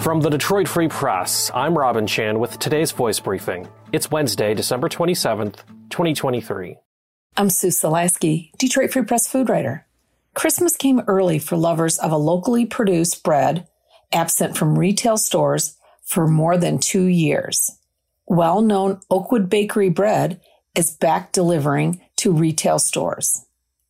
From the Detroit Free Press, I'm Robin Chan with today's voice briefing. It's Wednesday, December 27th, 2023. I'm Sue Selasky, Detroit Free Press food writer. Christmas came early for lovers of a locally produced bread absent from retail stores for more than two years. Well known Oakwood Bakery bread is back delivering to retail stores.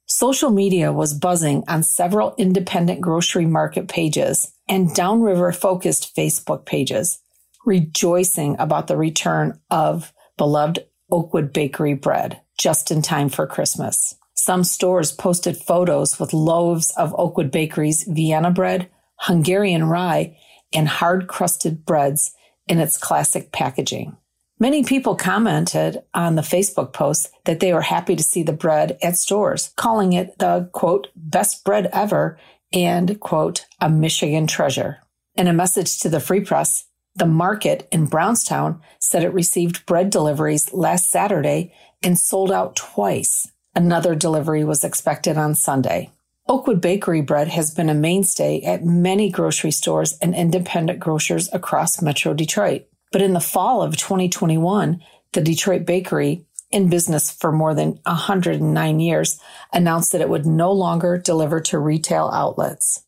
Social media was buzzing on several independent grocery market pages and downriver focused Facebook pages, rejoicing about the return of beloved Oakwood Bakery bread just in time for Christmas. Some stores posted photos with loaves of Oakwood Bakery's Vienna bread, Hungarian rye, and hard crusted breads in its classic packaging. Many people commented on the Facebook post that they were happy to see the bread at stores, calling it the quote, best bread ever and quote, a Michigan treasure. In a message to the Free Press, the market in Brownstown said it received bread deliveries last Saturday and sold out twice. Another delivery was expected on Sunday. Oakwood Bakery bread has been a mainstay at many grocery stores and independent grocers across Metro Detroit. But in the fall of 2021, the Detroit Bakery, in business for more than 109 years, announced that it would no longer deliver to retail outlets.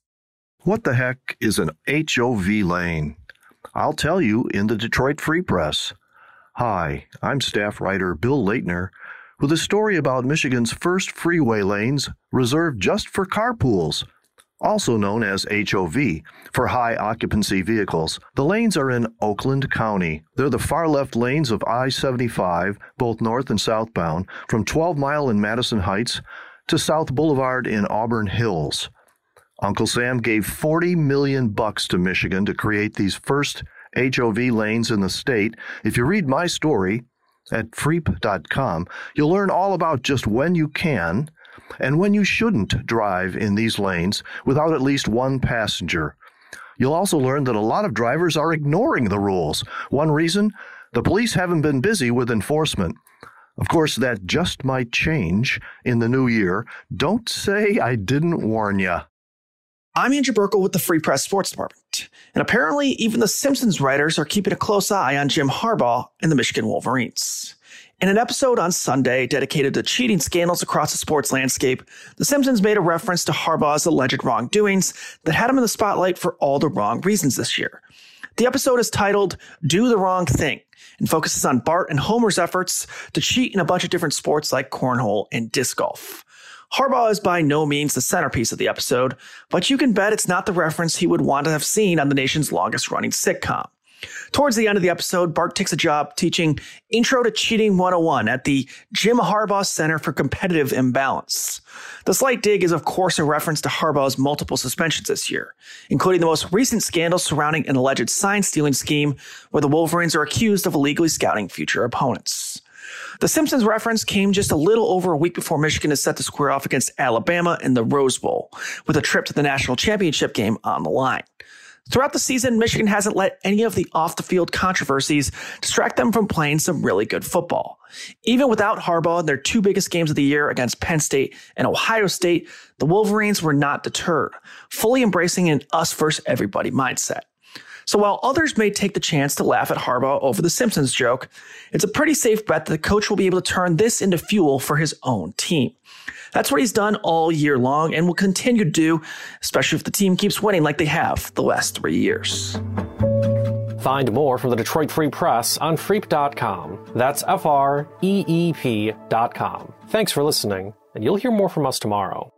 What the heck is an HOV lane? I'll tell you in the Detroit Free Press. Hi, I'm staff writer Bill Laitner with a story about Michigan's first freeway lanes reserved just for carpools also known as HOV, for high occupancy vehicles. The lanes are in Oakland County. They're the far left lanes of I 75, both north and southbound, from 12 Mile in Madison Heights to South Boulevard in Auburn Hills. Uncle Sam gave 40 million bucks to Michigan to create these first HOV lanes in the state. If you read my story at freep.com, you'll learn all about just when you can and when you shouldn't drive in these lanes without at least one passenger. You'll also learn that a lot of drivers are ignoring the rules. One reason? The police haven't been busy with enforcement. Of course, that just might change in the new year. Don't say I didn't warn you. I'm Andrew Burkle with the Free Press Sports Department. And apparently, even the Simpsons writers are keeping a close eye on Jim Harbaugh and the Michigan Wolverines. In an episode on Sunday dedicated to cheating scandals across the sports landscape, The Simpsons made a reference to Harbaugh's alleged wrongdoings that had him in the spotlight for all the wrong reasons this year. The episode is titled Do the Wrong Thing and focuses on Bart and Homer's efforts to cheat in a bunch of different sports like cornhole and disc golf. Harbaugh is by no means the centerpiece of the episode, but you can bet it's not the reference he would want to have seen on the nation's longest running sitcom. Towards the end of the episode, Bart takes a job teaching Intro to Cheating 101 at the Jim Harbaugh Center for Competitive Imbalance. The slight dig is, of course, a reference to Harbaugh's multiple suspensions this year, including the most recent scandal surrounding an alleged sign stealing scheme where the Wolverines are accused of illegally scouting future opponents. The Simpsons reference came just a little over a week before Michigan is set to square off against Alabama in the Rose Bowl, with a trip to the national championship game on the line. Throughout the season, Michigan hasn't let any of the off the field controversies distract them from playing some really good football. Even without Harbaugh in their two biggest games of the year against Penn State and Ohio State, the Wolverines were not deterred, fully embracing an us versus everybody mindset. So while others may take the chance to laugh at Harbaugh over the Simpsons joke, it's a pretty safe bet that the coach will be able to turn this into fuel for his own team. That's what he's done all year long and will continue to do, especially if the team keeps winning like they have the last three years. Find more from the Detroit Free Press on Freep.com. That's F R E E P.com. Thanks for listening, and you'll hear more from us tomorrow.